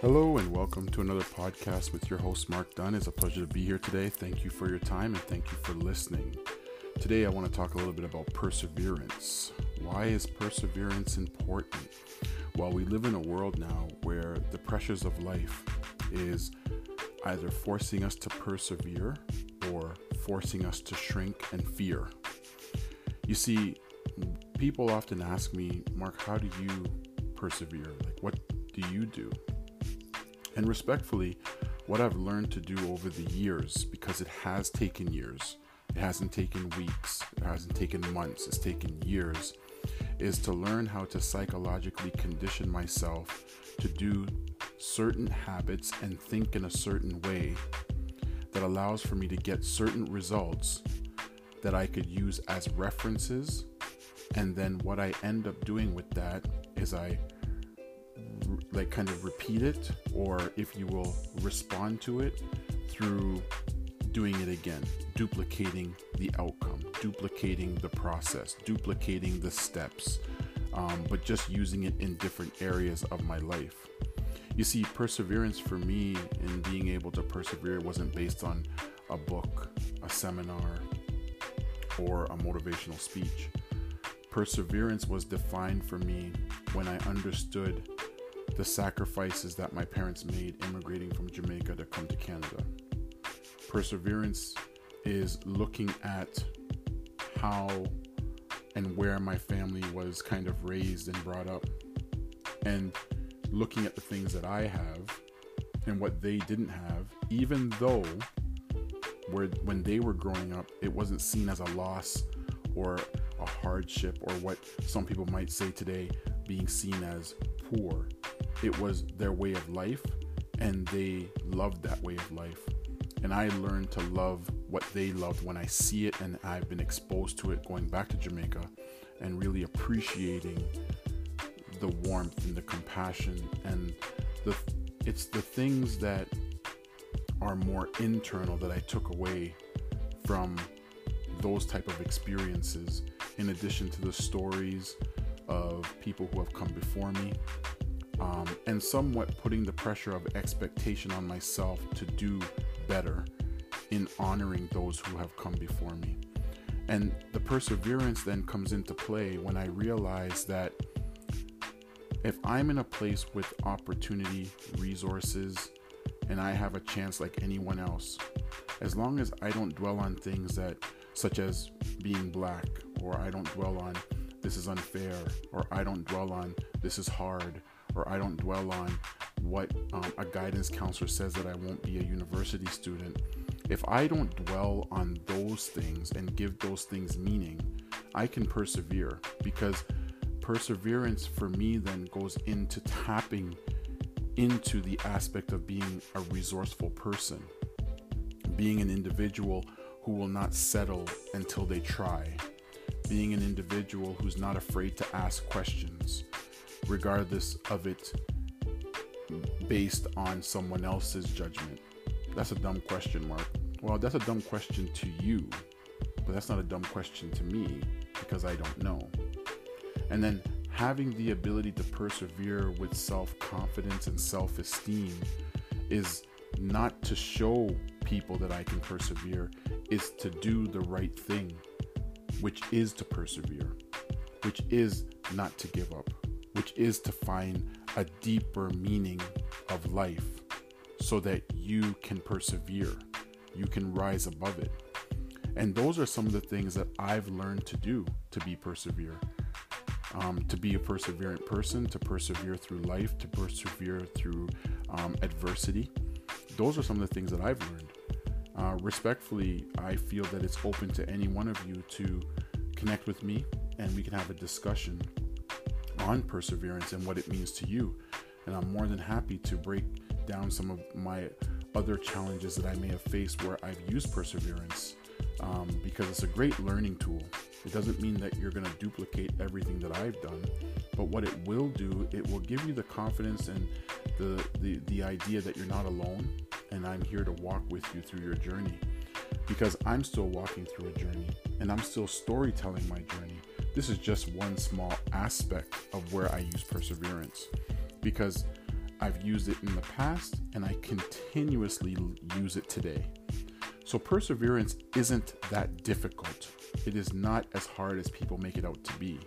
Hello and welcome to another podcast with your host Mark Dunn. It's a pleasure to be here today. Thank you for your time and thank you for listening. Today I want to talk a little bit about perseverance. Why is perseverance important? Well, we live in a world now where the pressures of life is either forcing us to persevere or forcing us to shrink and fear. You see, people often ask me, Mark, how do you persevere? Like, what do you do? And respectfully, what I've learned to do over the years, because it has taken years, it hasn't taken weeks, it hasn't taken months, it's taken years, is to learn how to psychologically condition myself to do certain habits and think in a certain way that allows for me to get certain results that I could use as references. And then what I end up doing with that is I like kind of repeat it or if you will respond to it through doing it again duplicating the outcome duplicating the process duplicating the steps um, but just using it in different areas of my life. You see perseverance for me in being able to persevere wasn't based on a book a seminar or a motivational speech. Perseverance was defined for me when i understood the sacrifices that my parents made immigrating from Jamaica to come to Canada. Perseverance is looking at how and where my family was kind of raised and brought up, and looking at the things that I have and what they didn't have, even though where when they were growing up, it wasn't seen as a loss or a hardship or what some people might say today being seen as poor it was their way of life and they loved that way of life. And I learned to love what they loved when I see it and I've been exposed to it going back to Jamaica and really appreciating the warmth and the compassion and the it's the things that are more internal that I took away from those type of experiences in addition to the stories of people who have come before me um, and somewhat putting the pressure of expectation on myself to do better in honoring those who have come before me. And the perseverance then comes into play when I realize that if I'm in a place with opportunity, resources, and I have a chance like anyone else, as long as I don't dwell on things that, such as being black, or I don't dwell on this is unfair, or I don't dwell on this is hard, or I don't dwell on what um, a guidance counselor says that I won't be a university student, if I don't dwell on those things and give those things meaning, I can persevere because perseverance for me then goes into tapping into the aspect of being a resourceful person, being an individual who will not settle until they try, being an individual who's not afraid to ask questions, regardless of it based on someone else's judgment? That's a dumb question, Mark. Well, that's a dumb question to you, but that's not a dumb question to me because I don't know. And then having the ability to persevere with self confidence and self esteem is not to show people that I can persevere, is to do the right thing, which is to persevere, which is not to give up which is to find a deeper meaning of life so that you can persevere, you can rise above it. And those are some of the things that I've learned to do to be persevere. Um, to be a perseverant person, to persevere through life, to persevere through um, adversity. Those are some of the things that I've learned. Uh, respectfully, I feel that it's open to any one of you to connect with me and we can have a discussion on perseverance and what it means to you. And I'm more than happy to break down some of my other challenges that I may have faced where I've used perseverance um, because it's a great learning tool. It doesn't mean that you're going to duplicate everything that I've done, but what it will do, it will give you the confidence and the, the, the idea that you're not alone and I'm here to walk with you through your journey because I'm still walking through a journey and I'm still storytelling my journey this is just one small aspect of where I use perseverance because I've used it in the past, and I continuously use it today. So, perseverance isn't that difficult. It is not as hard as people make it out to be.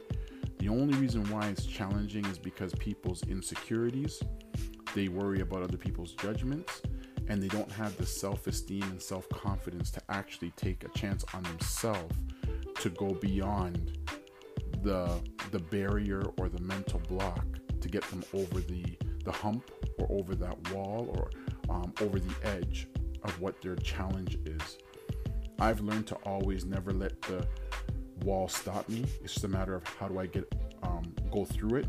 The only reason why it's challenging is because people's insecurities, they worry about other people's judgments, and they don't have the self esteem and self confidence to actually take a chance on themselves to go beyond the, the barrier or the mental block to get them over the, the hump or over that wall or um, over the edge of what their challenge is. I've learned to always never let the wall stop me. It's just a matter of how do I get um, go through it,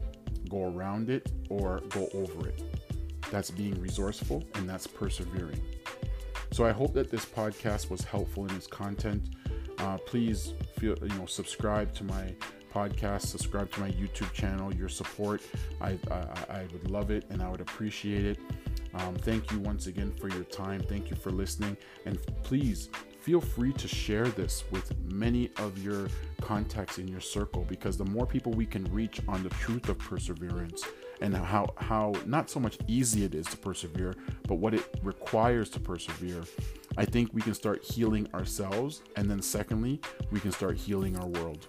go around it, or go over it. That's being resourceful and that's persevering. So I hope that this podcast was helpful in its content. Uh, please feel you know subscribe to my podcast, subscribe to my YouTube channel. Your support, I I, I would love it and I would appreciate it. Um, thank you once again for your time. Thank you for listening. And please feel free to share this with many of your contacts in your circle because the more people we can reach on the truth of perseverance and how, how not so much easy it is to persevere, but what it requires to persevere, I think we can start healing ourselves. And then, secondly, we can start healing our world.